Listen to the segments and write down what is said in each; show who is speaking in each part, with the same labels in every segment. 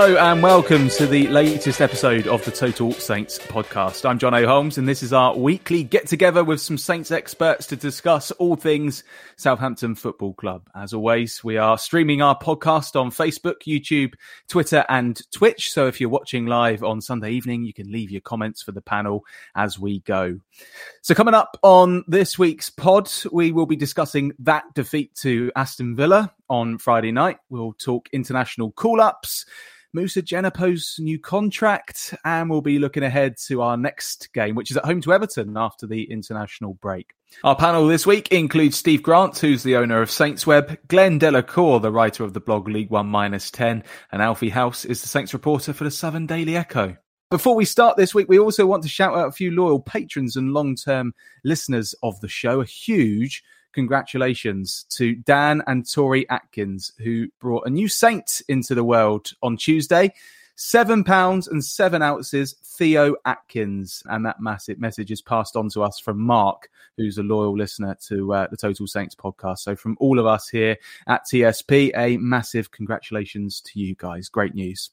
Speaker 1: Hello and welcome to the latest episode of the Total Saints podcast. I'm John O'Holmes and this is our weekly get together with some Saints experts to discuss all things Southampton Football Club. As always, we are streaming our podcast on Facebook, YouTube, Twitter and Twitch. So if you're watching live on Sunday evening, you can leave your comments for the panel as we go. So coming up on this week's pod, we will be discussing that defeat to Aston Villa on Friday night. We'll talk international call ups. Moussa Djenepo's new contract, and we'll be looking ahead to our next game, which is at home to Everton after the international break. Our panel this week includes Steve Grant, who's the owner of Saints Web, Glenn Delacour, the writer of the blog League One Minus 10, and Alfie House is the Saints reporter for the Southern Daily Echo. Before we start this week, we also want to shout out a few loyal patrons and long term listeners of the show. A huge congratulations to Dan and Tori Atkins, who brought a new saint into the world on Tuesday. Seven pounds and seven ounces, Theo Atkins. And that massive message is passed on to us from Mark, who's a loyal listener to uh, the Total Saints podcast. So, from all of us here at TSP, a massive congratulations to you guys. Great news.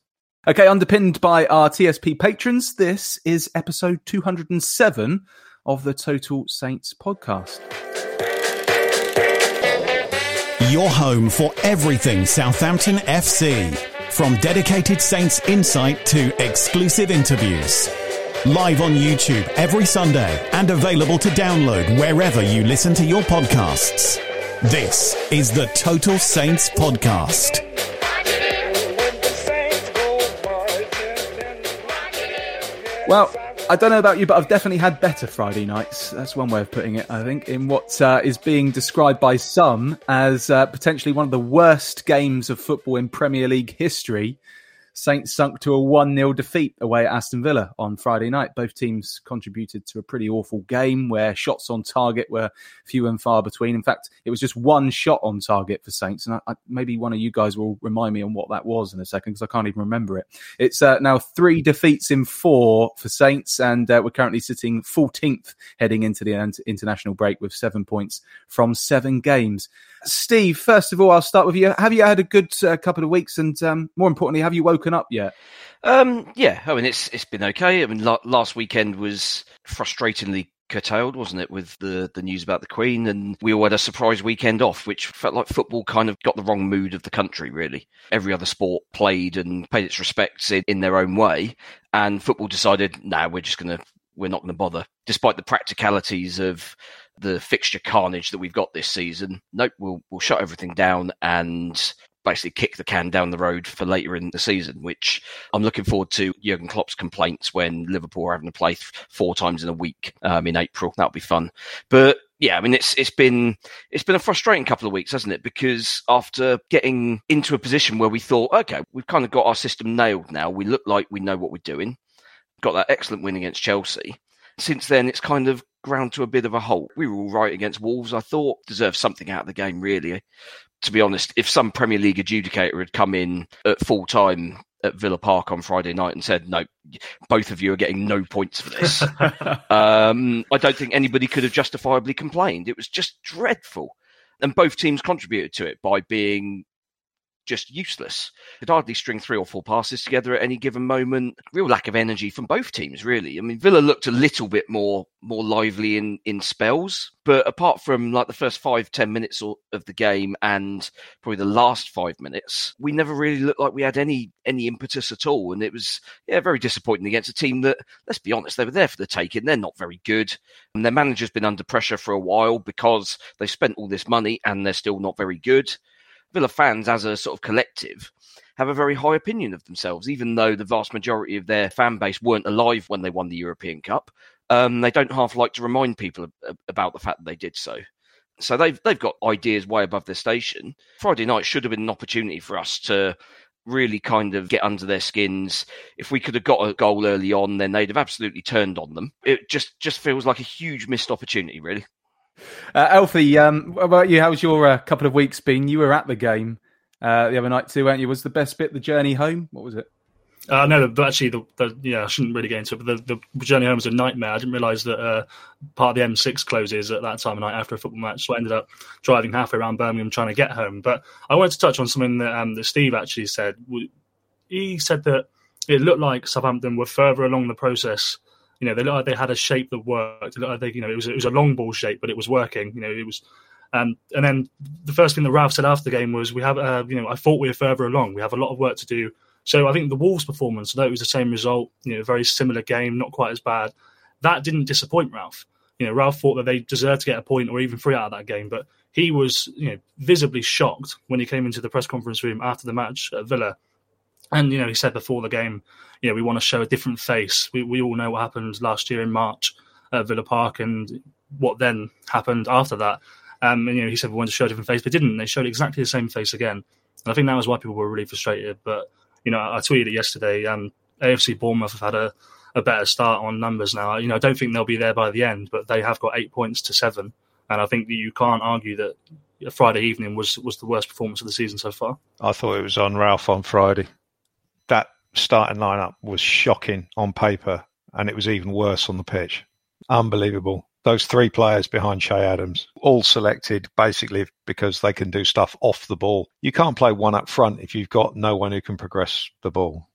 Speaker 1: Okay, underpinned by our TSP patrons, this is episode 207 of the Total Saints podcast
Speaker 2: your home for everything Southampton FC. From dedicated Saints insight to exclusive interviews. Live on YouTube every Sunday and available to download wherever you listen to your podcasts. This is the Total Saints Podcast.
Speaker 1: Well, I don't know about you, but I've definitely had better Friday nights. That's one way of putting it, I think, in what uh, is being described by some as uh, potentially one of the worst games of football in Premier League history. Saints sunk to a 1 0 defeat away at Aston Villa on Friday night. Both teams contributed to a pretty awful game where shots on target were few and far between. In fact, it was just one shot on target for Saints. And I, I, maybe one of you guys will remind me on what that was in a second because I can't even remember it. It's uh, now three defeats in four for Saints, and uh, we're currently sitting 14th heading into the international break with seven points from seven games. Steve, first of all, I'll start with you. Have you had a good uh, couple of weeks, and um, more importantly, have you woken up yet?
Speaker 3: Um, yeah, I mean it's it's been okay. I mean la- last weekend was frustratingly curtailed, wasn't it, with the the news about the Queen, and we all had a surprise weekend off, which felt like football kind of got the wrong mood of the country. Really, every other sport played and paid its respects in, in their own way, and football decided, now nah, we're just going to we're not going to bother, despite the practicalities of the fixture carnage that we've got this season. Nope, we'll we'll shut everything down and basically kick the can down the road for later in the season, which I'm looking forward to Jurgen Klopp's complaints when Liverpool are having to play four times in a week um, in April. That'll be fun. But yeah, I mean it's it's been it's been a frustrating couple of weeks, hasn't it? Because after getting into a position where we thought, okay, we've kind of got our system nailed now, we look like we know what we're doing. Got that excellent win against Chelsea. Since then, it's kind of ground to a bit of a halt. We were all right against Wolves. I thought deserved something out of the game, really. To be honest, if some Premier League adjudicator had come in at full time at Villa Park on Friday night and said, "No, both of you are getting no points for this," um, I don't think anybody could have justifiably complained. It was just dreadful, and both teams contributed to it by being just useless. Could hardly string three or four passes together at any given moment. Real lack of energy from both teams, really. I mean, Villa looked a little bit more more lively in in spells, but apart from like the first five ten minutes of the game and probably the last five minutes, we never really looked like we had any any impetus at all. And it was yeah very disappointing against a team that, let's be honest, they were there for the taking. They're not very good, and their manager's been under pressure for a while because they spent all this money and they're still not very good. Villa fans, as a sort of collective, have a very high opinion of themselves, even though the vast majority of their fan base weren't alive when they won the European Cup. Um, they don't half like to remind people about the fact that they did so. So they've they've got ideas way above their station. Friday night should have been an opportunity for us to really kind of get under their skins. If we could have got a goal early on, then they'd have absolutely turned on them. It just just feels like a huge missed opportunity, really.
Speaker 1: Uh, Alfie, um, about you? How's your uh, couple of weeks been? You were at the game uh, the other night too, weren't you? Was the best bit the journey home? What was it?
Speaker 4: Uh, no, but actually, the, the, yeah, I shouldn't really get into it. But the, the journey home was a nightmare. I didn't realise that uh, part of the M6 closes at that time of night after a football match. So I ended up driving halfway around Birmingham trying to get home. But I wanted to touch on something that, um, that Steve actually said. He said that it looked like Southampton were further along the process you know, they looked like they had a shape that worked. Like they, you know, it was it was a long ball shape, but it was working. You know, it was. Um, and then the first thing that Ralph said after the game was, "We have, uh, you know, I thought we were further along. We have a lot of work to do." So I think the Wolves' performance, though it was the same result, you know, very similar game, not quite as bad. That didn't disappoint Ralph. You know, Ralph thought that they deserved to get a point or even three out of that game, but he was, you know, visibly shocked when he came into the press conference room after the match at Villa and you know, he said before the game, you know, we want to show a different face. We we all know what happened last year in March at Villa Park and what then happened after that. Um, and you know, he said we wanted to show a different face, but didn't. They showed exactly the same face again. And I think that was why people were really frustrated. But you know, I, I tweeted it yesterday. Um, AFC Bournemouth have had a, a better start on numbers now. You know, I don't think they'll be there by the end, but they have got eight points to seven, and I think that you can't argue that Friday evening was was the worst performance of the season so far.
Speaker 5: I thought it was on Ralph on Friday starting lineup was shocking on paper, and it was even worse on the pitch. Unbelievable. Those three players behind Che Adams, all selected basically because they can do stuff off the ball. You can't play one up front if you've got no one who can progress the ball.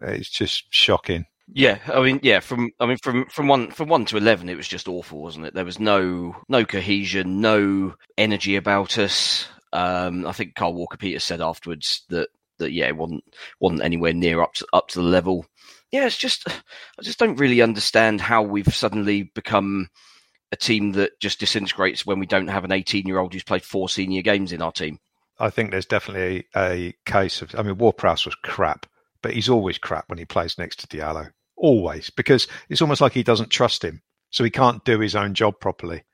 Speaker 5: It's just shocking.
Speaker 3: Yeah, I mean, yeah, from I mean, from from one from one to eleven, it was just awful, wasn't it? There was no no cohesion, no energy about us. Um, I think Kyle Walker-Peters said afterwards that that yeah, it wasn't wasn't anywhere near up to up to the level. Yeah, it's just I just don't really understand how we've suddenly become a team that just disintegrates when we don't have an 18 year old who's played four senior games in our team.
Speaker 5: I think there's definitely a, case of I mean Ward-Prowse was crap, but he's always crap when he plays next to Diallo. Always, because it's almost like he doesn't trust him, so he can't do his own job properly.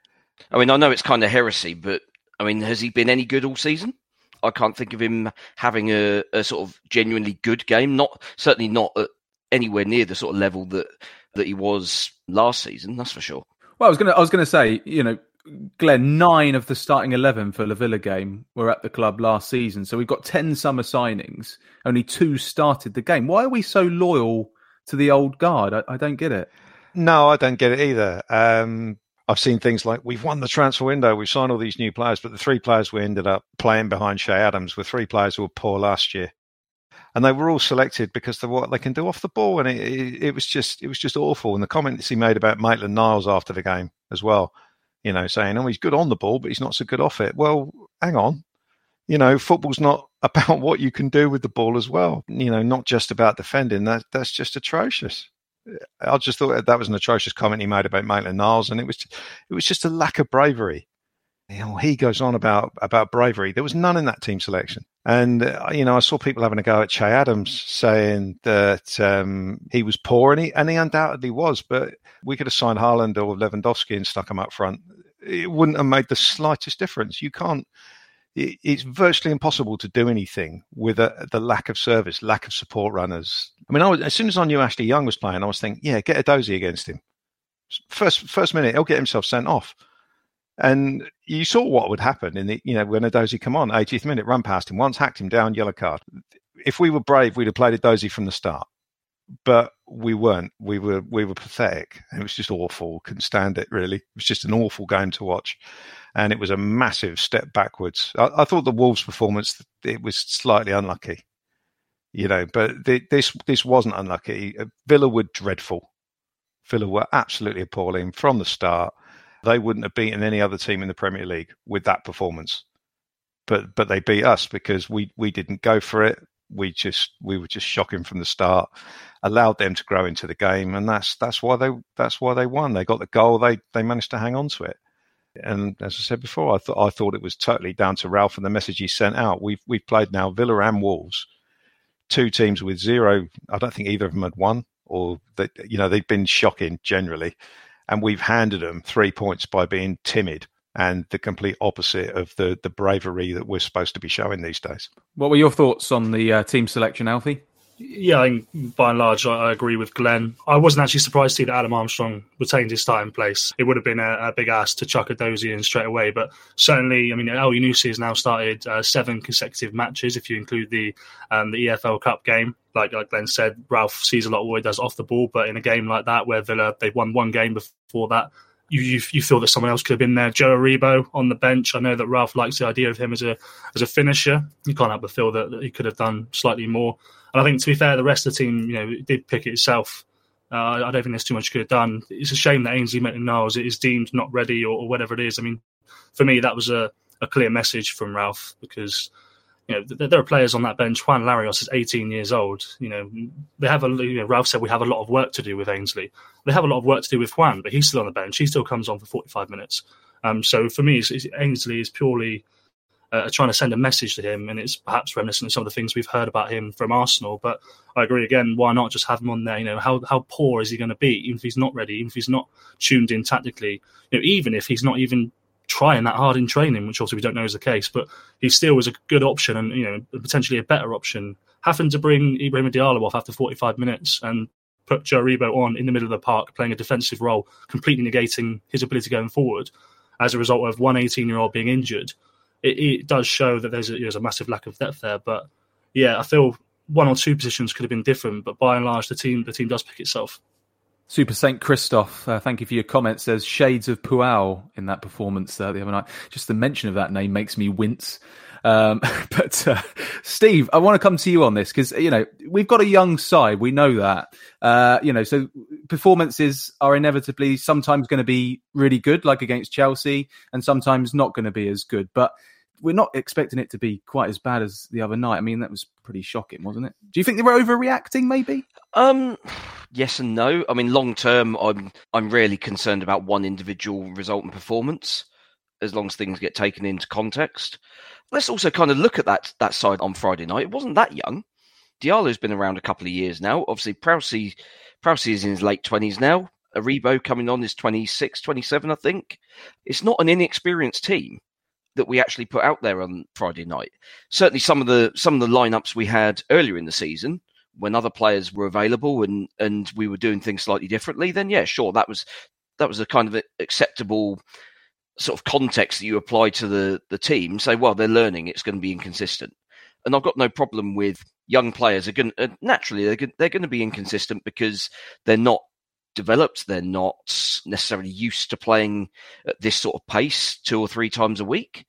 Speaker 3: I mean, I know it's kind of heresy, but I mean, has he been any good all season? I can't think of him having a, a sort of genuinely good game. Not certainly not at anywhere near the sort of level that that he was last season. That's for sure.
Speaker 1: Well, I was gonna I was gonna say, you know, Glenn, nine of the starting eleven for the Villa game were at the club last season. So we've got ten summer signings. Only two started the game. Why are we so loyal to the old guard? I, I don't get it.
Speaker 5: No, I don't get it either. Um, I've seen things like we've won the transfer window, we've signed all these new players, but the three players we ended up playing behind Che Adams were three players who were poor last year, and they were all selected because of what they can do off the ball, and it, it, it was just it was just awful. And the comments he made about Maitland Niles after the game as well, you know, saying, "Oh, he's good on the ball, but he's not so good off it." Well, hang on, you know, football's not about what you can do with the ball as well. You know, not just about defending. That that's just atrocious. I just thought that was an atrocious comment he made about Maitland Niles, and it was it was just a lack of bravery. You know, he goes on about about bravery. There was none in that team selection, and uh, you know, I saw people having a go at Che Adams, saying that um, he was poor, and he and he undoubtedly was. But we could have signed Haaland or Lewandowski and stuck him up front. It wouldn't have made the slightest difference. You can't it's virtually impossible to do anything with a, the lack of service, lack of support runners. I mean, I was, as soon as I knew Ashley Young was playing, I was thinking, yeah, get Edozie against him. First first minute, he'll get himself sent off. And you saw what would happen in the, you know, when Edozie come on, 80th minute, run past him once, hacked him down, yellow card. If we were brave, we'd have played Edozie from the start. But we weren't. We were we were pathetic. It was just awful. Couldn't stand it really. It was just an awful game to watch, and it was a massive step backwards. I, I thought the Wolves' performance it was slightly unlucky, you know, but this this wasn't unlucky. Uh, Villa were dreadful. Villa were absolutely appalling from the start they wouldn't have beaten any other team in the Premier League with that performance. But but they beat us because we we didn't go for it. We just we were just shocking from the start, allowed them to grow into the game, and that's that's why they that's why they won. They got the goal. They they managed to hang on to it. And as I said before, I thought I thought it was totally down to Ralph and the message he sent out. We've we've played now Villa and Wolves, two teams with zero. I don't think either of them had won, or that you know they've been shocking generally and we've handed them three points by being timid and the complete opposite of the the bravery that we're supposed to be showing these days.
Speaker 1: What were your thoughts on the uh, team selection, Alfie?
Speaker 4: Yeah, I by and large, I, agree with Glenn. I wasn't actually surprised to see that Adam Armstrong retained his starting place. It would have been a, a big ask to chuck Edozie in straight away, but certainly, I mean, Elyounoussi has now started uh, seven consecutive matches if you include the um, the EFL Cup game. Like, like Glenn said, Ralph sees a lot of what he does off the ball, but in a game like that where Villa they've won one game before that, you, you, you feel that someone else could have been there. Joe Aribo on the bench. I know that Ralph likes the idea of him as a as a finisher. You can't help but feel that, that he could have done slightly more. And I think, to be fair, the rest of the team, you know, did pick it itself. Uh, I don't think there's too much could have done. It's a shame that Ainsley Maitland-Niles is deemed not ready or, or, whatever it is. I mean, for me, that was a, a clear message from Ralph because you know there are players on that bench. Juan Larios is 18 years old. You know they have a. You know, Ralph said we have a lot of work to do with Ainsley. They have a lot of work to do with Juan, but he's still on the bench. He still comes on for 45 minutes. Um, so for me, it's, it's, Ainsley is purely uh, trying to send a message to him, and it's perhaps reminiscent of some of the things we've heard about him from Arsenal. But I agree again. Why not just have him on there? You know, how how poor is he going to be, even if he's not ready, even if he's not tuned in tactically? You know, even if he's not even trying that hard in training, which obviously we don't know is the case, but he still was a good option and you know potentially a better option. Having to bring Ibrahim Diallo off after 45 minutes and put Joe Aribo on in the middle of the park playing a defensive role, completely negating his ability going forward as a result of one 18 year old being injured it, it does show that there's a, there's a massive lack of depth there. But yeah, I feel one or two positions could have been different, but by and large, the team the team does pick itself.
Speaker 1: Super Saint Christoph, uh, thank you for your comments. There's shades of Puel in that performance uh, the other night. Just the mention of that name makes me wince. Um, but uh, Steve, I want to come to you on this because you know we've got a young side. We know that. Uh, you know, so performances are inevitably sometimes going to be really good, like against Chelsea, and sometimes not going to be as good. But we're not expecting it to be quite as bad as the other night. I mean, that was pretty shocking, wasn't it? Do you think they were overreacting? Maybe.
Speaker 3: Um, yes and no. I mean, long term, I'm I'm really concerned about one individual result and performance, as long as things get taken into context. Let's also kind of look at that that side on Friday night. It wasn't that young. Diallo's been around a couple of years now. Obviously, Prowsey, Prowsey is in his late twenties now. Aribo coming on is 26, 27, I think. It's not an inexperienced team that we actually put out there on Friday night. Certainly, some of the some of the lineups we had earlier in the season when other players were available and and we were doing things slightly differently. Then yeah, sure, that was that was a kind of acceptable sort of context that you apply to the the team. Say, well, they're learning; it's going to be inconsistent, and I've got no problem with young players are going uh, naturally they're they're going to be inconsistent because they're not developed. They're not necessarily used to playing at this sort of pace two or three times a week.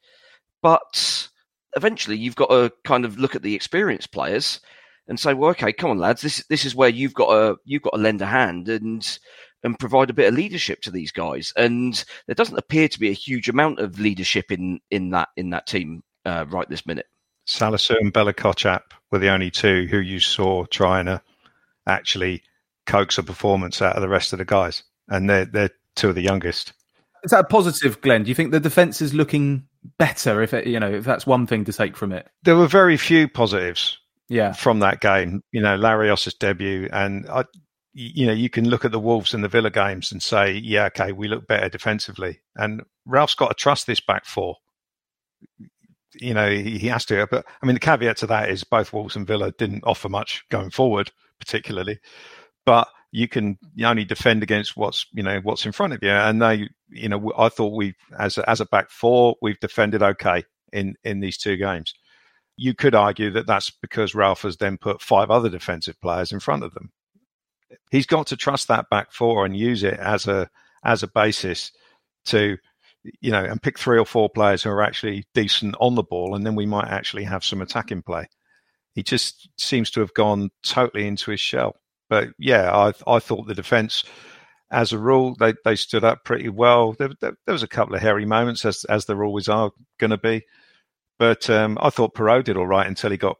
Speaker 3: But eventually, you've got to kind of look at the experienced players and say, "Well, okay, come on, lads. This this is where you've got to you've got to lend a hand and and provide a bit of leadership to these guys." And there doesn't appear to be a huge amount of leadership in in that in that team uh, right this minute.
Speaker 5: Salisu and Bella Kotchap were the only two who you saw trying to actually coax a performance out of the rest of the guys, and they're they're two of the youngest.
Speaker 1: Is that a positive, Glenn? Do you think the defense is looking better? If it, you know, if that's one thing to take from it,
Speaker 5: there were very few positives.
Speaker 1: Yeah,
Speaker 5: from that game, you know, Larios's debut, and I, you know, you can look at the Wolves and the Villa games and say, yeah, okay, we look better defensively, and Ralph's got to trust this back four. You know, he, he has to. But I mean, the caveat to that is both Wolves and Villa didn't offer much going forward, particularly. But you can only defend against what's you know what's in front of you. And they, you know, I thought we as a, as a back four we've defended okay in in these two games. You could argue that that's because Ralph has then put five other defensive players in front of them. He's got to trust that back four and use it as a as a basis to you know and pick three or four players who are actually decent on the ball, and then we might actually have some attacking play. He just seems to have gone totally into his shell. But yeah, I I thought the defence, as a rule, they they stood up pretty well. There, there, there was a couple of hairy moments, as as there always are going to be. But um, I thought Perraud did all right until he got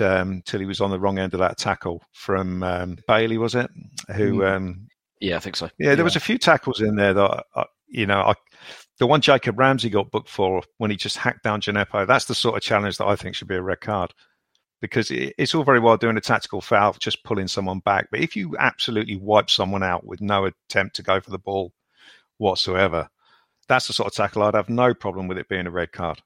Speaker 5: um, until he was on the wrong end of that tackle from um, Bailey, was it? Who? Mm. Um,
Speaker 3: yeah, I think so.
Speaker 5: Yeah, there yeah. was a few tackles in there that I, you know, I, the one Jacob Ramsey got booked for when he just hacked down Djenepo. That's the sort of challenge that I think should be a red card because it's all very well doing a tactical foul, just pulling someone back. But if you absolutely wipe someone out with no attempt to go for the ball whatsoever, that's the sort of tackle I'd have no problem with it being a red card.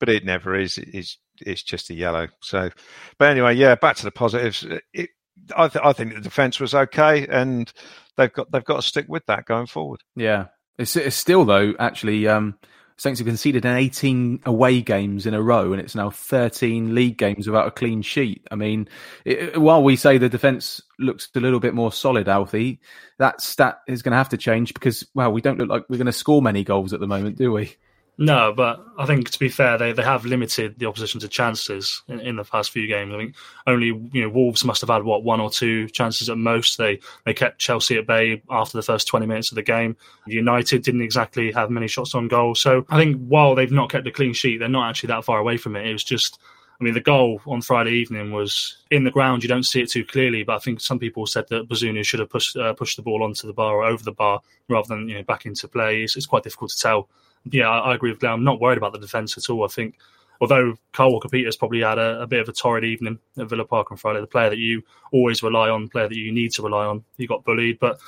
Speaker 5: But it never is. It's it's just a yellow. So, but anyway, yeah. Back to the positives. It, I, th- I think the defence was okay, and they've got they've got to stick with that going forward.
Speaker 1: Yeah, it's, it's still though actually. Um, Saints have conceded an 18 away games in a row, and it's now 13 league games without a clean sheet. I mean, it, while we say the defence looks a little bit more solid, Alfie, that stat is going to have to change because, well, we don't look like we're going to score many goals at the moment, do we?
Speaker 4: No, but I think to be fair, they, they have limited the opposition to chances in, in the past few games. I think only you know Wolves must have had what one or two chances at most. They they kept Chelsea at bay after the first twenty minutes of the game. United didn't exactly have many shots on goal. So I think while they've not kept a clean sheet, they're not actually that far away from it. It was just I mean, the goal on Friday evening was in the ground. You don't see it too clearly, but I think some people said that Bazunu should have pushed uh, pushed the ball onto the bar or over the bar rather than you know back into play. It's, it's quite difficult to tell yeah, I, I agree with Glenn. I'm not worried about the defence at all. I think although Kyle Walker-Peters probably had a, a, bit of a torrid evening at Villa Park on Friday, the player that you always rely on, player that you need to rely on, he got bullied. But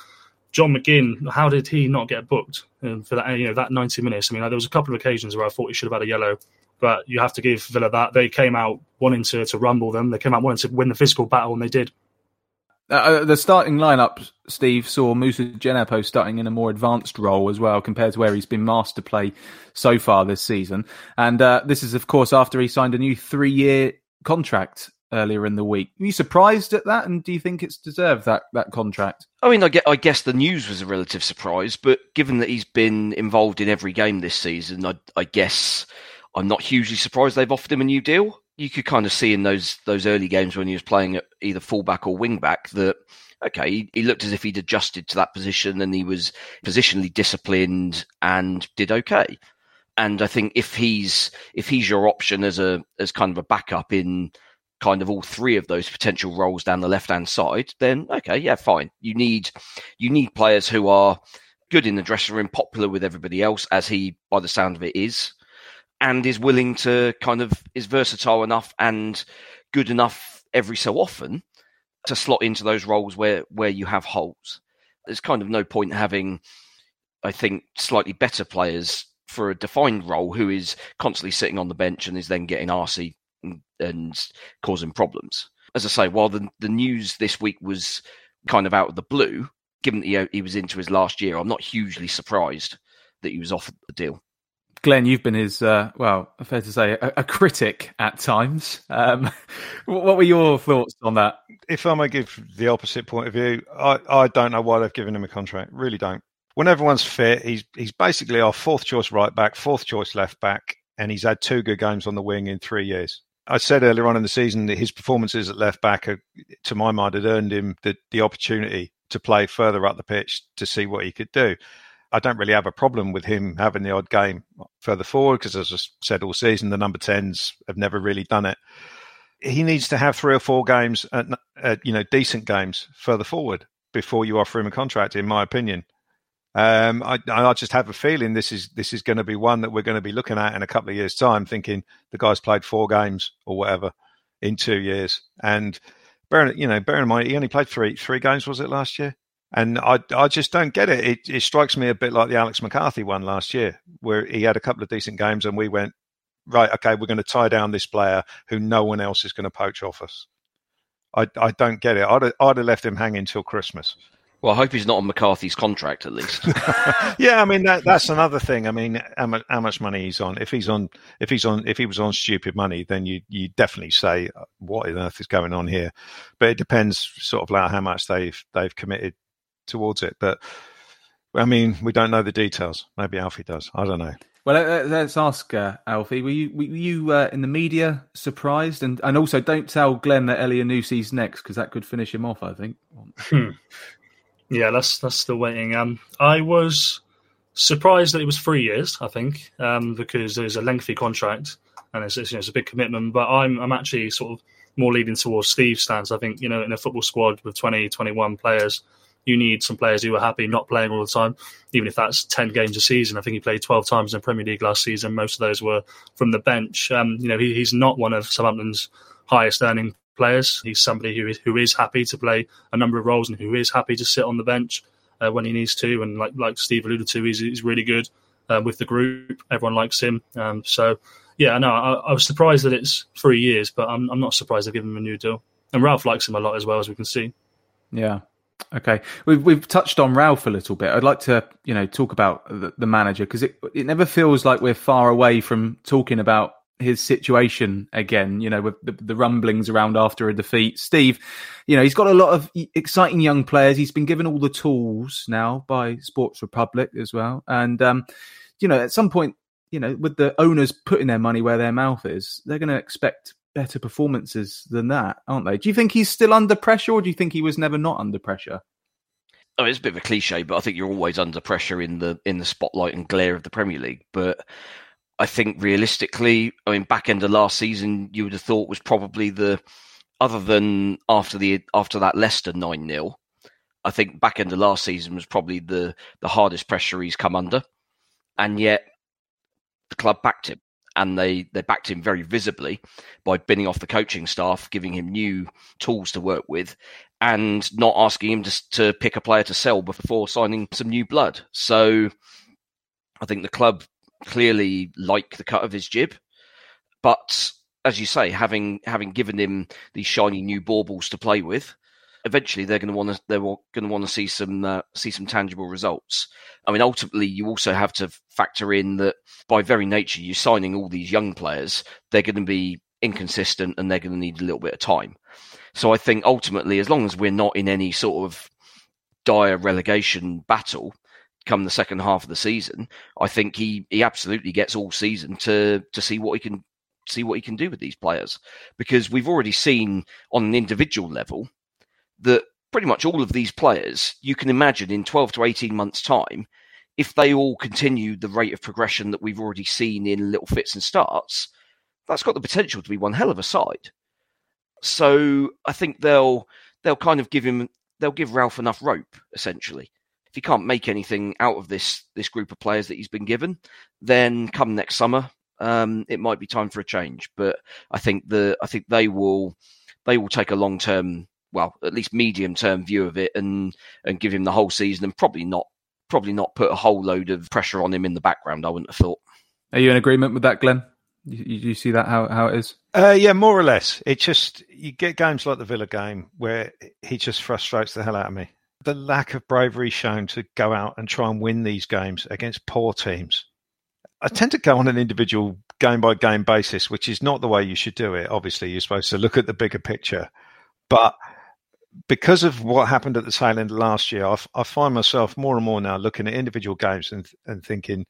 Speaker 4: John McGinn, how did he not get booked um, for that? You know, that 90 minutes. I mean, there was a couple of occasions where I thought he should have had a yellow, but you have to give Villa that. They came out wanting to to rumble them. They came out wanting to win the physical battle, and they did.
Speaker 1: Uh, uh, the starting lineup, Steve, saw Moussa Djenepo starting in a more advanced role as well compared to where he's been master play so far this season. And uh, this is, of course, after he signed a new three year contract earlier in the week. Are you surprised at that? And do you think it's deserved that, that contract?
Speaker 3: I mean, I, I guess the news was a relative surprise, but given that he's been involved in every game this season, I, I guess I'm not hugely surprised they've offered him a new deal you could kind of see in those those early games when he was playing at either fullback or wingback that okay, he, he, looked as if he'd adjusted to that position and he was positionally disciplined and did okay. And I think if he's if he's your option as a as kind of a backup in kind of all three of those potential roles down the left hand side, then okay, yeah, fine. You need you need players who are good in the dressing room, popular with everybody else, as he by the sound of it is and is willing to kind of is versatile enough and good enough every so often to slot into those roles where where you have holes. There's kind of no point having, I think, slightly better players for a defined role who is constantly sitting on the bench and is then getting arsey and, and causing problems. As I say, while the the news this week was kind of out of the blue, given that he, he was into his last year, I'm not hugely surprised that he was offered the deal.
Speaker 1: Glenn, you've been his, uh, well, fair to say, a, a critic at times. Um, what were your thoughts on that?
Speaker 5: If I may give the opposite point of view, I, I don't know why they've given him a contract. Really don't. When everyone's fit, he's he's basically our fourth choice right back, fourth choice left back, and he's had two good games on the wing in three years. I said earlier on in the season that his performances at left back, are, to my mind, had earned him the, the opportunity to play further up the pitch to see what he could do. I don't really have a problem with him having the odd game further forward because, as I said all season, the number 10s have never really done it. He needs to have three or four games, at, at, you know, decent games further forward before you offer him a contract, in my opinion. Um, I, I, just have a feeling this is this is going to be one that we're going to be looking at in a couple of years' time, thinking the guy's played four games or whatever in two years. And bearing you know, bearing in mind he only played three three games was it last year? And I, I just don't get it. it. It strikes me a bit like the Alex McCarthy one last year, where he had a couple of decent games, and we went right. Okay, we're going to tie down this player who no one else is going to poach off us. I, I don't get it. I'd have, I'd have left him hanging till Christmas.
Speaker 3: Well, I hope he's not on McCarthy's contract at least.
Speaker 5: yeah, I mean that, that's another thing. I mean, how much, how much money he's on? If he's on, if he's on, if he was on stupid money, then you you definitely say what on earth is going on here. But it depends, sort of, like how much they've they've committed towards it. But I mean, we don't know the details. Maybe Alfie does. I don't know.
Speaker 1: Well, let's ask uh, Alfie. Were you were you uh, in the media surprised? And and also, don't tell Glenn that Elyounoussi's next because that could finish him off. I think.
Speaker 4: Hmm. Yeah, that's that's still waiting. Um, I was surprised that it was three years. I think um, because there's a lengthy contract and it's, it's, you know, it's a big commitment. But I'm I'm actually sort of more leading towards Steve's stance. I think you know in a football squad with 20, 21 players, you need some players who are happy not playing all the time, even if that's ten games a season. I think he played twelve times in the Premier League last season. Most of those were from the bench. Um, you know, he, he's not one of Southampton's highest earning players. He's somebody who is, who is happy to play a number of roles and who is happy to sit on the bench uh, when he needs to. And like like Steve alluded to, he's, he's really good uh, with the group. Everyone likes him. Um, so yeah, no, I, I, was surprised that it's three years, but I'm, I'm not surprised they've given him a new deal. And Ralph likes him a lot as well, as we can see.
Speaker 1: Yeah. Okay, we've we've touched on Ralph a little bit. I'd like to, you know, talk about the, the manager because it it never feels like we're far away from talking about his situation again, you know, with the, the, rumblings around after a defeat. Steve, you know, he's got a lot of exciting young players. He's been given all the tools now by Sports Republic as well. And, um, you know, at some point, you know, with the owners putting their money where their mouth is, they're going to expect better performances than that, aren't they? Do you think he's still under pressure or do you think he was never not under pressure?
Speaker 3: Oh, it's a bit of a cliche, but I think you're always under pressure in the in the spotlight and glare of the Premier League. But I think realistically, I mean, back end of last season, you would have thought was probably the other than after the after that Leicester nine 0 I think back end of last season was probably the the hardest pressure he's come under, and yet the club backed him, and they they backed him very visibly by binning off the coaching staff, giving him new tools to work with, and not asking him to to pick a player to sell before signing some new blood. So. I think the club clearly like the cut of his jib, but as you say, having having given him these shiny new baubles to play with, eventually they're going to want to they're going to want to see some uh, see some tangible results. I mean, ultimately, you also have to factor in that by very nature, you're signing all these young players. They're going to be inconsistent and they're going to need a little bit of time. So I think ultimately, as long as we're not in any sort of dire relegation battle, come the second half of the season, I think he he absolutely gets all season to to see what he can see what he can do with these players because we've already seen on an individual level that pretty much all of these players you can imagine in 12 to 18 months time if they all continue the rate of progression that we've already seen in little fits and starts that's got the potential to be one hell of a side so i think they'll they'll kind of give him they'll give ralph enough rope essentially if he can't make anything out of this this group of players that he's been given, then come next summer, um, it might be time for a change. But I think the I think they will they will take a long term, well, at least medium term view of it and and give him the whole season and probably not probably not put a whole load of pressure on him in the background. I wouldn't have thought.
Speaker 1: Are you in agreement with that, Glenn? You, you see that how how it is?
Speaker 5: Uh, yeah, more or less. It just you get games like the Villa game where he just frustrates the hell out of me the lack of bravery shown to go out and try and win these games against poor teams. I tend to go on an individual game by game basis, which is not the way you should do it. Obviously, you're supposed to look at the bigger picture. But because of what happened at the tail end last year, I, I find myself more and more now looking at individual games and, and thinking,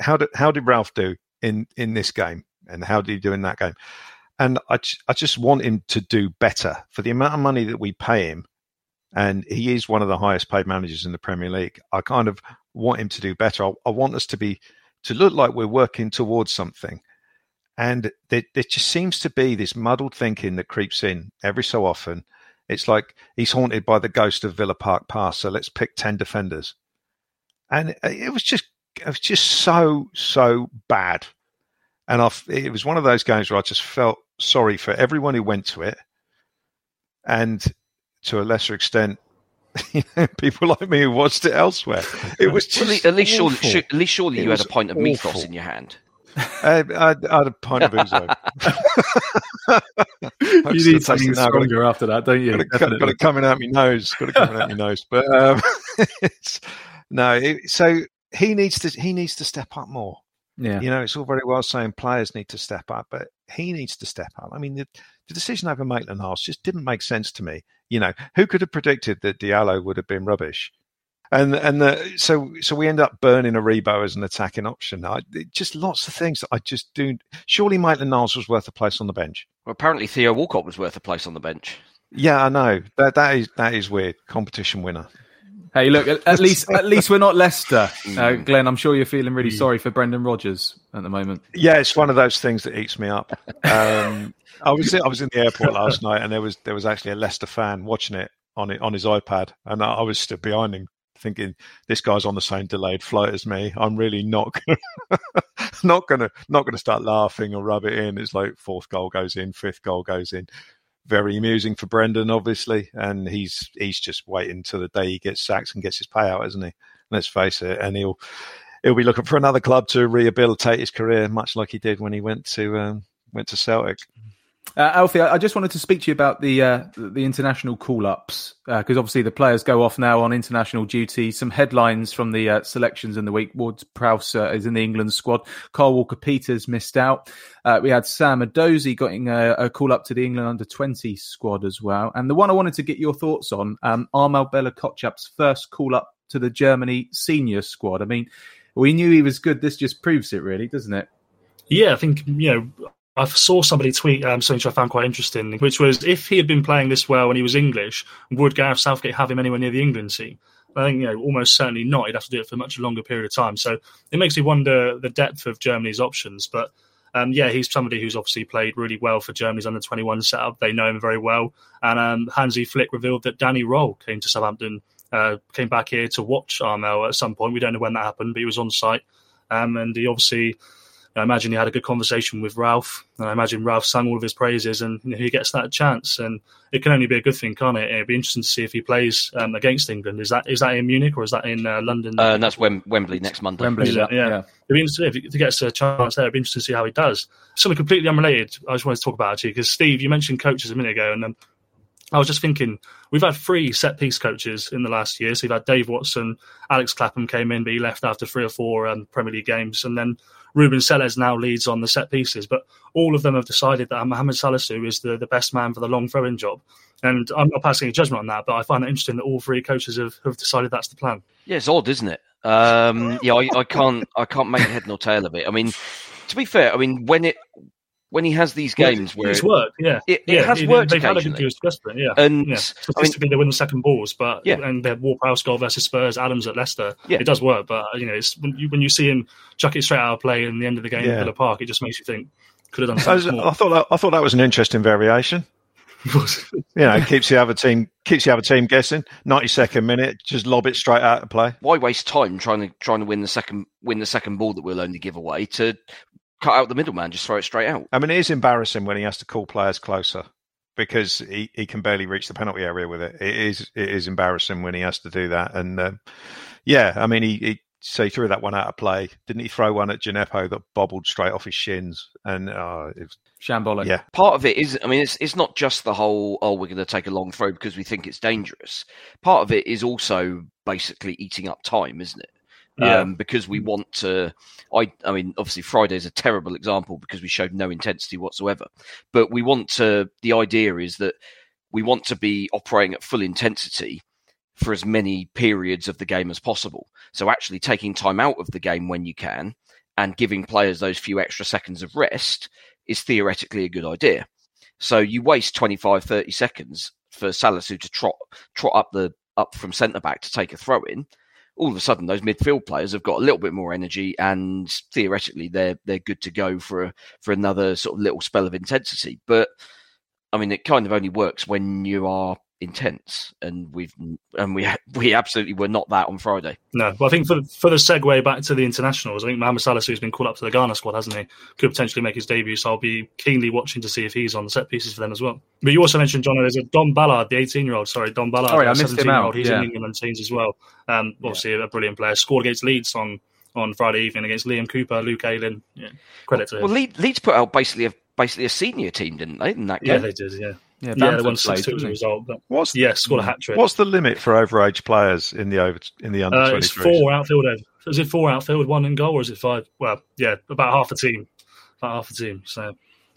Speaker 5: how did how did Ralph do in in this game, and how did he do in that game? And I I just want him to do better for the amount of money that we pay him and he is one of the highest paid managers in the Premier League. I kind of want him to do better. I, I want us to be to look like we're working towards something. And there, there, just seems to be this muddled thinking that creeps in every so often. It's like he's haunted by the ghost of Villa Park Pass, so let's pick ten defenders. And it was just it was just so so bad. And I, it was one of those games where I just felt sorry for everyone who went to it. And to a lesser extent, you know, people like me who watched it elsewhere. It was just
Speaker 3: at least, surely,
Speaker 5: at
Speaker 3: least surely, you had a pint of awful. mythos in your hand.
Speaker 5: Uh, I'd, I'd a pint of ouzo.
Speaker 1: you need something stronger got after that, don't you?
Speaker 5: Got, got, got, it coming out my nose. Got it coming out my nose. But um, no, it, so he needs to he needs to step up more.
Speaker 1: Yeah,
Speaker 5: you know, it's all very well saying players need to step up, but he needs to step up. I mean, the, the decision over Maitland Niles just didn't make sense to me. You know, who could have predicted that Diallo would have been rubbish? And and the, so so we end up burning Aribo as an attacking option. I, just lots of things that I just do. Surely Maitland Niles was worth a place on the bench.
Speaker 3: Well, apparently Theo Walcott was worth a place on the bench.
Speaker 5: Yeah, I know that that is that is weird. Competition winner.
Speaker 1: Hey, look, at, least at least we're not Leicester, uh, Glenn. I'm sure you're feeling really sorry for Brendan Rodgers at the moment.
Speaker 5: Yeah, it's one of those things that eats me up. Um, I was I was in the airport last night, and there was there was actually a Leicester fan watching it on it on his iPad, and I, I was stood behind him, thinking this guy's on the same delayed flight as me. I'm really not gonna, not gonna not gonna start laughing or rub it in. It's like fourth goal goes in, fifth goal goes in very amusing for Brendan, obviously, and he's he's just waiting till the day he gets sacked and gets his payout, isn't he? Let's face it, and he'll he'll be looking for another club to rehabilitate his career, much like he did when he went to um, went to Celtic.
Speaker 1: Uh, Alfie, I just wanted to speak to you about the uh, the international call ups because uh, obviously the players go off now on international duty. Some headlines from the uh, selections in the week: Ward Prowse uh, is in the England squad. Kyle Walker-Peters missed out. Uh, we had Sam Edozie getting a, a, call up to the England under twenty squad as well. And the one I wanted to get your thoughts on: um, Armel Bella first call up to the Germany senior squad. I mean, we knew he was good. This just proves it, really, doesn't it?
Speaker 4: Yeah, I think you know I saw somebody tweet um, something which I found quite interesting, which was if he had been playing this well when he was English, would Gareth Southgate have him anywhere near the England team? I think you know almost certainly not. He'd have to do it for a much longer period of time. So it makes me wonder the depth of Germany's options. But um, yeah, he's somebody who's obviously played really well for Germany's under twenty one setup. They know him very well. And um, Hansi Flick revealed that Danny Röhl came to Southampton, uh, came back here to watch Armel at some point. We don't know when that happened, but he was on site. Um, and he obviously I imagine he had a good conversation with Ralph, and I imagine Ralph sang all of his praises, and you know, he gets that chance, and it can only be a good thing, can't it? It'd be interesting to see if he plays um, against England. Is that is that in Munich or is that in uh, London?
Speaker 3: Uh, that's Wem- Wembley next Monday.
Speaker 1: Wembley, yeah. yeah.
Speaker 4: yeah. It'd be interesting if he gets a chance there. It'd be interesting to see how he does. Something completely unrelated. I just wanted to talk about actually because Steve, you mentioned coaches a minute ago, and um, I was just thinking we've had three set piece coaches in the last year. So we've had Dave Watson, Alex Clapham came in, but he left after three or four um, Premier League games, and then Ruben Selles now leads on the set pieces, but all of them have decided that Mohamed Salisu is the, the best man for the long throwing job. And I'm not passing a judgment on that, but I find it interesting that all three coaches have, have decided that's the plan.
Speaker 3: Yeah, it's odd, isn't it? Um, yeah, I, I can't I can't make head nor tail of it. I mean, to be fair, I mean when it when he has these games where
Speaker 4: it's worked, yeah,
Speaker 3: it,
Speaker 4: it
Speaker 3: yeah, has worked
Speaker 4: they've. Had a good yeah,
Speaker 3: and
Speaker 4: yeah. statistically I mean, they win the second balls, but
Speaker 3: yeah.
Speaker 4: and they have Ward-Prowse goal versus Spurs, Adams at Leicester,
Speaker 3: yeah.
Speaker 4: it does work. But you know, it's when you, when you see him chuck it straight out of play in the end of the game yeah. in Villa Park, it just makes you think could have done something
Speaker 5: I, I thought that, I thought that was an interesting variation. you know, keeps the other team keeps the other team guessing. Ninety second minute, just lob it straight out of play.
Speaker 3: Why waste time trying to trying to win the second win the second ball that we'll only give away to cut out the middleman, just throw it straight out.
Speaker 5: I mean, it is embarrassing when he has to call players closer because he, he can barely reach the penalty area with it. It is it is embarrassing when he has to do that. And um, yeah, I mean, he, he so he threw that one out of play. Didn't he throw one at Djenepo that bobbled straight off his shins? And uh, it was
Speaker 1: shambolic.
Speaker 5: Yeah,
Speaker 3: part of it is. I mean, it's it's not just the whole. Oh, we're going to take a long throw because we think it's dangerous. Part of it is also basically eating up time, isn't it? Yeah. um, because we want to. I, I mean, obviously Friday is a terrible example because we showed no intensity whatsoever. But we want to. The idea is that we want to be operating at full intensity for as many periods of the game as possible. So actually taking time out of the game when you can and giving players those few extra seconds of rest is theoretically a good idea. So you waste 25, 30 seconds for Salisu to trot trot up the up from centre back to take a throw in all of a sudden those midfield players have got a little bit more energy and theoretically they're they're good to go for a, for another sort of little spell of intensity. But I mean, it kind of only works when you are intense, and we've and we we absolutely were not that on Friday.
Speaker 4: No, well, I think for for the segue back to the internationals, I think Mohamed Salisu has been called up to the Ghana squad, hasn't he? Could potentially make his debut, so I'll be keenly watching to see if he's on the set pieces for them as well. But you also mentioned John. There's a Dom Ballard, the 18 year old. Sorry, Dom Ballard,
Speaker 1: sorry, I missed him out.
Speaker 4: He's
Speaker 1: yeah.
Speaker 4: in England teams as well. Um, obviously yeah. a brilliant player. Scored against Leeds on on Friday evening against Liam Cooper, Luke Ayling. Yeah, credit to him.
Speaker 3: Well, Leeds, Leeds put out basically a basically a senior team, didn't they? In that game,
Speaker 4: yeah, they did. Yeah,
Speaker 1: Yeah,
Speaker 4: yeah,
Speaker 1: Bamford
Speaker 4: they won six two as a result. But
Speaker 5: What's
Speaker 4: yeah, scored a hat trick.
Speaker 5: what's the limit for overage players in the over in the under
Speaker 4: Uh, it's four outfield. over- Is it four outfield, one in goal, or is it five? Well, yeah, about half a team. About half a team. So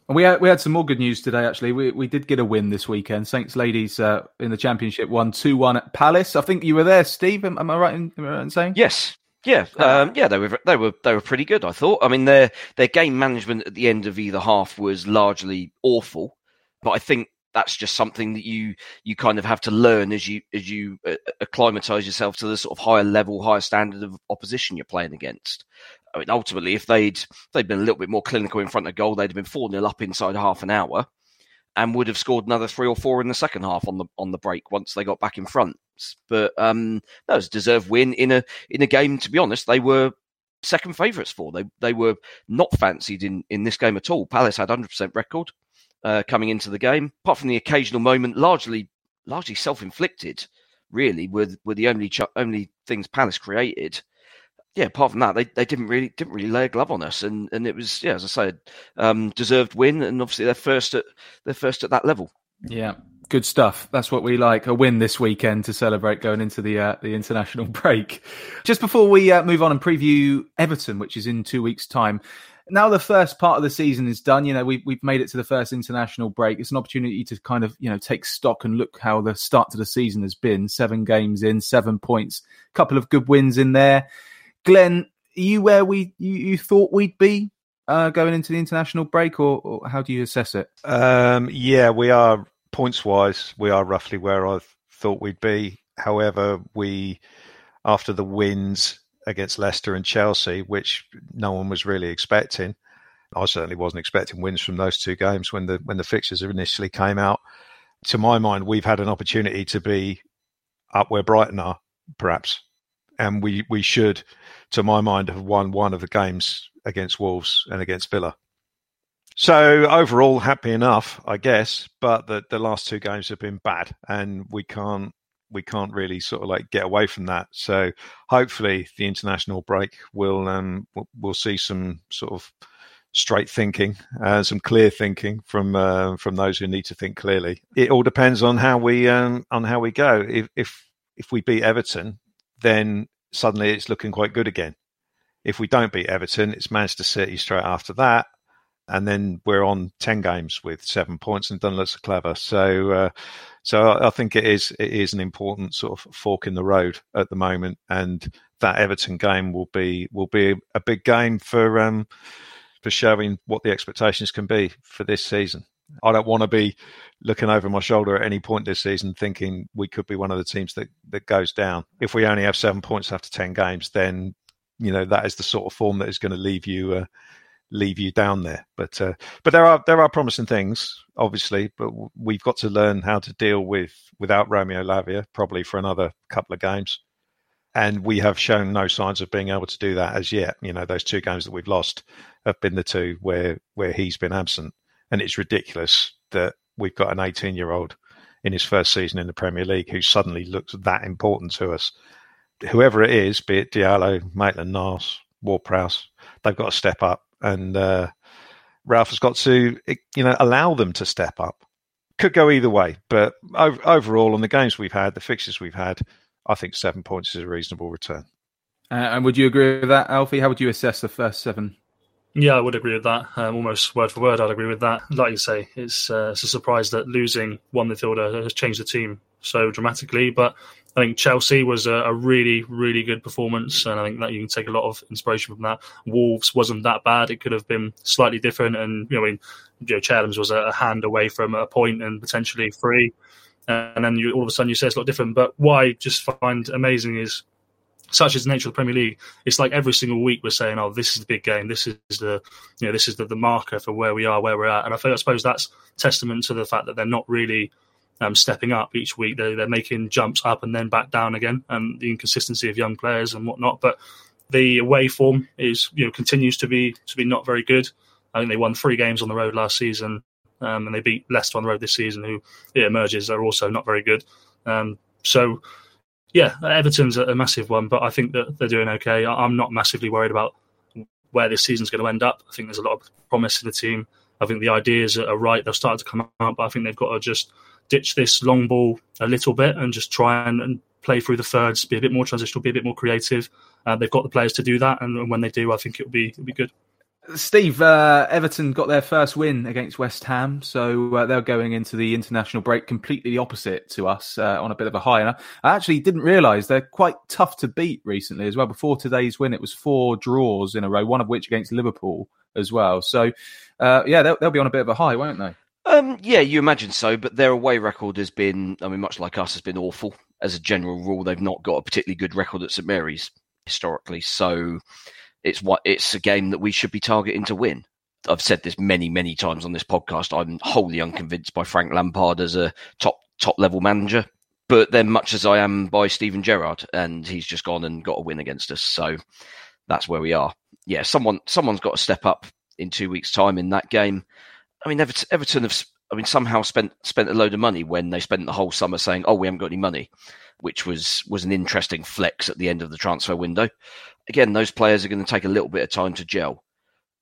Speaker 1: And we had we had some more good news today. Actually, we we did get a win this weekend. Saints ladies uh, in the championship won two one at Palace. I think you were there, Steve. Am, am I right in, am I right in saying?
Speaker 3: Yes. Yeah, um, yeah, they were they were they were pretty good. I thought. I mean, their their game management at the end of either half was largely awful, but I think that's just something that you you kind of have to learn as you as you uh, acclimatize yourself to the sort of higher level, higher standard of opposition you're playing against. I mean, ultimately, if they'd if they'd been a little bit more clinical in front of goal, they'd have been four 0 up inside half an hour, and would have scored another three or four in the second half on the on the break once they got back in front. But um, that was a deserved win in a in a game. To be honest, they were second favourites for. They they were not fancied in in this game at all. Palace had hundred percent record uh, coming into the game, apart from the occasional moment, largely largely self inflicted. Really, were were the only ch- only things Palace created. Yeah, apart from that, they, they didn't really didn't really lay a glove on us, and, and it was yeah, as I said, um, deserved win, and obviously they're first at they're first at that level.
Speaker 1: Yeah, good stuff. That's what we like. A win this weekend to celebrate going into the uh, the international break. Just before we uh, move on and preview Everton, which is in two weeks' time. Now the first part of the season is done. You know we've we've made it to the first international break. It's an opportunity to kind of you know take stock and look how the start to the season has been. Seven games in, seven points, a couple of good wins in there. Glenn, are you where we you, you thought we'd be uh, going into the international break, or, or how do you assess it?
Speaker 5: Um, yeah, we are points wise, we are roughly where I thought we'd be. However, we after the wins against Leicester and Chelsea, which no one was really expecting. I certainly wasn't expecting wins from those two games when the when the fixtures initially came out. To my mind, we've had an opportunity to be up where Brighton are, perhaps, and we we should, to my mind, have won one of the games against Wolves and against Villa. So overall, happy enough, I guess. But the the last two games have been bad, and we can't we can't really sort of like get away from that. So hopefully, the international break will um we'll see some sort of straight thinking, uh, some clear thinking from uh, from those who need to think clearly. It all depends on how we um, on how we go. If if if we beat Everton, then suddenly it's looking quite good again. If we don't beat Everton, it's Manchester City straight after that, and then we're on ten games with seven points and lots of clever. So, uh, so I think it is it is an important sort of fork in the road at the moment, and that Everton game will be will be a big game for um, for showing what the expectations can be for this season. I don't want to be looking over my shoulder at any point this season thinking we could be one of the teams that, that goes down. If we only have seven points after ten games, then you know that is the sort of form that is going to leave you uh, leave you down there. But uh, but there are there are promising things, obviously. But we've got to learn how to deal with without Romeo Lavia probably for another couple of games. And we have shown no signs of being able to do that as yet. You know, those two games that we've lost have been the two where where he's been absent, and it's ridiculous that we've got an 18 year old in his first season in the Premier League who suddenly looks that important to us. Whoever it is, be it Diallo, Maitland Niles, Ward-Prowse, they've got to step up, and uh, Ralph has got to you know allow them to step up. Could go either way, but overall on the games we've had, the fixtures we've had, I think seven points is a reasonable return.
Speaker 1: Uh, and would you agree with that, Alfie? How would you assess the first seven?
Speaker 4: Yeah, I would agree with that. Um, almost word for word, I'd agree with that. Like you say, it's, uh, it's a surprise that losing one midfielder has changed the team so dramatically. But I think Chelsea was a, a, really, really good performance, and I think that you can take a lot of inspiration from that. Wolves wasn't that bad; it could have been slightly different. And you know, I mean, Joe know, was a, hand away from a point and potentially three, and then you, all of a sudden you say it's a lot different. But what I just find amazing is such is the nature of the Premier League. It's like every single week we're saying, "Oh, this is the big game. This is the, you know, this is the, the marker for where we are, where we're at." And I, feel, I suppose that's testament to the fact that they're not really um, stepping up each week. They're, they're making jumps up and then back down again, and the inconsistency of young players and whatnot. But the away form is, you know, continues to be to be not very good. I think they won three games on the road last season, um, and they beat Leicester on the road this season, who it emerges are also not very good. Um, so Yeah, Everton's a massive one, but I think that they're doing okay. I'm not massively worried about where this season's going to end up. I think there's a lot of promise in the team. I think the ideas are right. They'll start to come out, but I think they've got to just ditch this long ball a little bit and just try and, and play through the thirds, be a bit more transitional, be a bit more creative. Uh, they've got the players to do that, and, and when they do, I think it'll be it'll be good.
Speaker 1: Steve, uh, Everton got their first win against West Ham, so uh, they're going into the international break completely opposite to us uh, on a bit of a high. And I actually didn't realise they're quite tough to beat recently as well. Before today's win, it was four draws in a row, one of which against Liverpool as well. So, uh, yeah, they'll, they'll, be on a bit of a high, won't they?
Speaker 3: Um, yeah, you imagine so, but their away record has been, I mean, much like us, has been awful. As a general rule, they've not got a particularly good record at St Mary's historically. So it's what it's a game that we should be targeting to win. I've said this many, many times on this podcast. I'm wholly unconvinced by Frank Lampard as a top top level manager, but then much as I am by Steven Gerrard, and he's just gone and got a win against us. So that's where we are. Yeah, someone someone's got to step up in two weeks' time in that game. I mean, Everton, Everton have, I mean, somehow spent spent a load of money when they spent the whole summer saying, "Oh, we haven't got any money," which was was an interesting flex at the end of the transfer window again, those players are going to take a little bit of time to gel.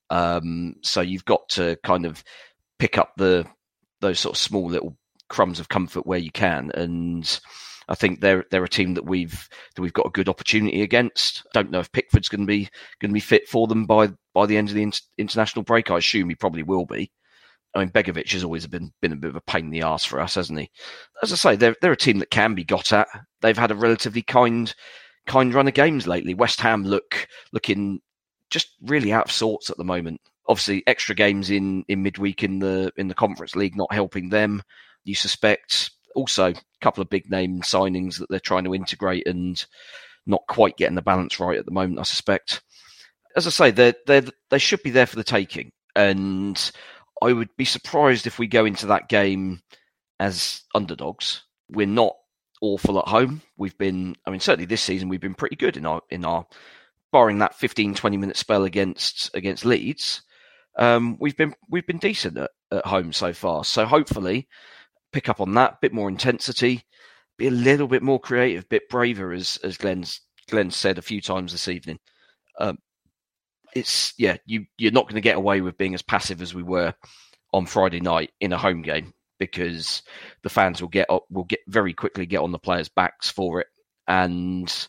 Speaker 3: Um, so you've got to kind of pick up the those sort of small little crumbs of comfort where you can. And I think they're they're a team that we've that we've got a good opportunity against. Don't know if Pickford's going to be going to be fit for them by by the end of the international break. I assume he probably will be. I mean, Begovic has always been been a bit of a pain in the ass for us, hasn't he? As I say, they're they're a team that can be got at. They've had a relatively kind kind run of games lately. West Ham look looking just really out of sorts at the moment. Obviously, extra games in in midweek in the in the Conference League not helping them. You suspect also a couple of big name signings that they're trying to integrate and not quite getting the balance right at the moment. I suspect. As I say, they they they should be there for the taking, and I would be surprised if we go into that game as underdogs. We're not awful at home. We've been, I mean, certainly this season we've been pretty good in our in our, barring that 15, 20 minute spell against against Leeds. Um, we've been we've been decent at, at home so far. So hopefully, pick up on that bit more intensity, be a little bit more creative, bit braver, as as Glenn's Glenn said a few times this evening. Um, it's yeah, you you're not going to get away with being as passive as we were on Friday night in a home game because the fans will get up, will get very quickly get on the players' backs for it, and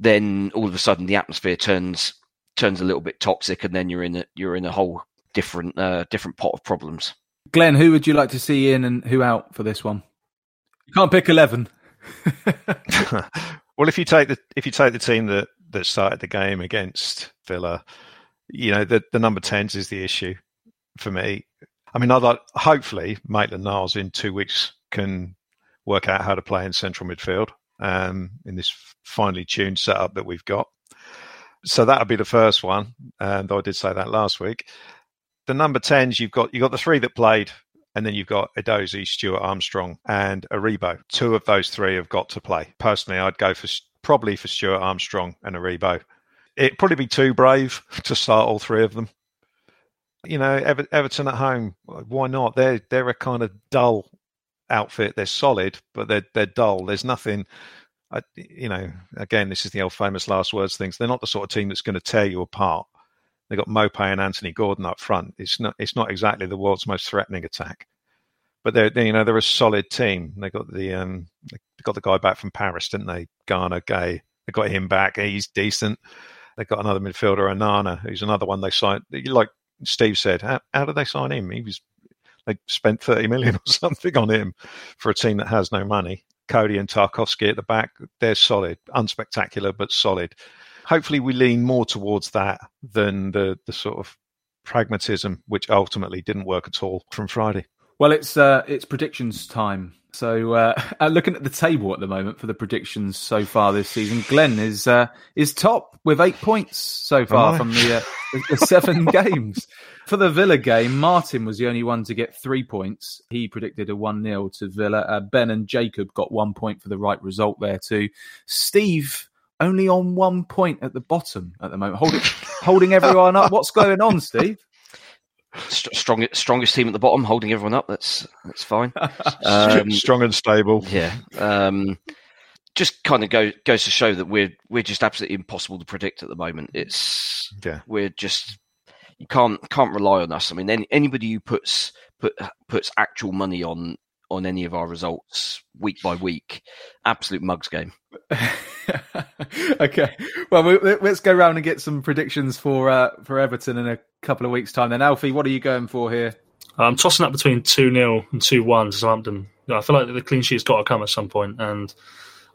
Speaker 3: then all of a sudden the atmosphere turns turns a little bit toxic, and then you're in a, you're in a whole different uh, different pot of problems.
Speaker 1: Glenn, who would you like to see in and who out for this one? You can't pick eleven.
Speaker 5: well, if you take the if you take the team that that started the game against Villa, you know the the number tens is the issue for me. I mean, I'd like, hopefully Maitland Niles in two weeks can work out how to play in central midfield um, in this finely tuned setup that we've got. So that'll be the first one, and I did say that last week. The number tens, you've got you've got the three that played, and then you've got Edozie, Stuart Armstrong, and Aribo. Two of those three have got to play. Personally, I'd go for probably for Stuart Armstrong and Aribo. It'd probably be too brave to start all three of them you know, Ever- Everton at home, why not? They're they're a kind of dull outfit. They're solid, but they're they're dull. There's nothing. I, you know, again, this is the old famous last words things. They're not the sort of team that's going to tear you apart. They've got Maupay and Anthony Gordon up front. It's not it's not exactly the world's most threatening attack, but they're, they, you know they're a solid team. They got the um they got the guy back from Paris, didn't they? Gana Gueye. They got him back. He's decent. They got another midfielder, Onana, who's another one they signed. Like Steve said, how, how did they sign him? He was they spent 30 million or something on him for a team that has no money. Coady and Tarkowski at the back, they're solid, unspectacular, but solid. Hopefully, we lean more towards that than the, the sort of pragmatism, which ultimately didn't work at all from Friday.
Speaker 1: Well, it's uh, it's predictions time. So, uh, looking at the table at the moment for the predictions so far this season, Glenn is uh, is top with eight points so far from the, uh, the seven games. For the Villa game, Martin was the only one to get three points. He predicted a 1 0 to Villa. Uh, ben and Jacob got one point for the right result there, too. Steve only on one point at the bottom at the moment, holding, holding everyone up. What's going on, Steve?
Speaker 3: Strong, strongest team at the bottom, holding everyone up. That's that's fine.
Speaker 5: Um, Strong and stable.
Speaker 3: Yeah. Um, just kind of go, goes to show that we're we're just absolutely impossible to predict at the moment. It's
Speaker 5: Yeah.
Speaker 3: we're just you can't can't rely on us. I mean, any, anybody who puts put puts actual money on on any of our results week by week, absolute mugs game.
Speaker 1: okay. Well, we, let's go around and get some predictions for uh, for Everton in a couple of weeks' time. Then, Alfie, what are you going for here?
Speaker 4: I'm tossing up between 2 0 and 2 1 to Southampton. I feel like the clean sheet's got to come at some point, and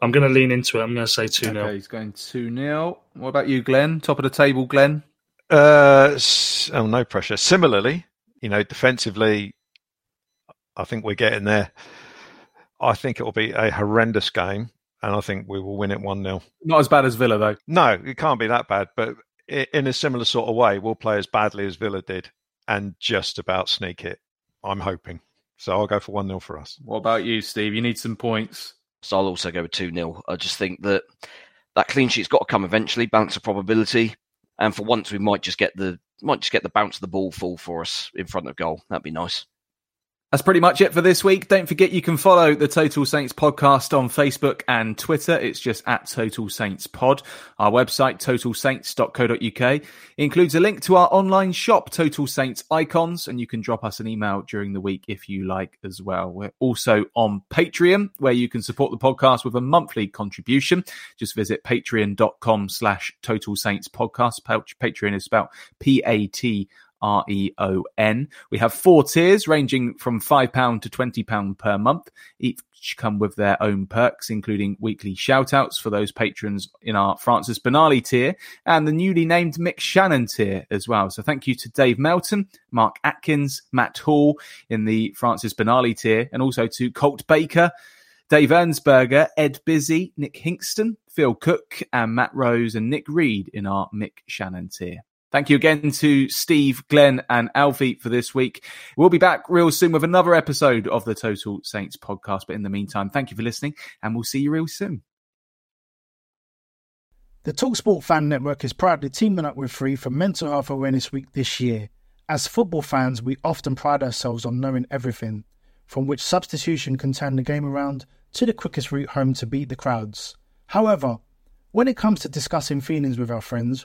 Speaker 4: I'm going to lean into it. I'm going to say 2 0.
Speaker 1: Okay, he's going 2 0. What about you, Glenn? Top of the table, Glenn?
Speaker 5: Uh, oh, no pressure. Similarly, you know, defensively, I think we're getting there. I think it will be a horrendous game, and I think we will win it 1 0.
Speaker 1: Not as bad as Villa, though.
Speaker 5: No, it can't be that bad, but in a similar sort of way, we'll play as badly as Villa did and just about sneak it. I'm hoping. So I'll go for 1 0 for us.
Speaker 1: What about you, Steve? You need some points.
Speaker 3: So I'll also go with 2 0. I just think that that clean sheet's got to come eventually, balance of probability. And for once, we might just get the might just get the bounce of the ball full for us in front of goal. That'd be nice.
Speaker 1: That's pretty much it for this week. Don't forget you can follow the Total Saints podcast on Facebook and Twitter. It's just at Total Saints Pod. Our website, totalsaints.co.uk, includes a link to our online shop, Total Saints Icons, and you can drop us an email during the week if you like as well. We're also on Patreon, where you can support the podcast with a monthly contribution. Just visit patreon.com slash Total Saints Podcast. Patreon is spelled P-A-T R E O N. We have four tiers ranging from £5 to £20 per month. Each come with their own perks, including weekly shout outs for those patrons in our Francis Benali tier and the newly named Mick Shannon tier as well. So thank you to Dave Melton, Mark Atkins, Matt Hall in the Francis Benali tier, and also to Colt Baker. Dave Ernsberger, Ed Busy, Nick Hinkston, Phil Cook, and Matt Rose and Nick Reed in our Mick Shannon tier. Thank you again to Steve, Glenn, and Alfie for this week. We'll be back real soon with another episode of the Total Saints podcast. But in the meantime, thank you for listening, and we'll see you real soon.
Speaker 6: The Talksport Fan Network is proudly teaming up with Free for Mental Health Awareness Week this year. As football fans, we often pride ourselves on knowing everything, from which substitution can turn the game around to the quickest route home to beat the crowds. However, when it comes to discussing feelings with our friends,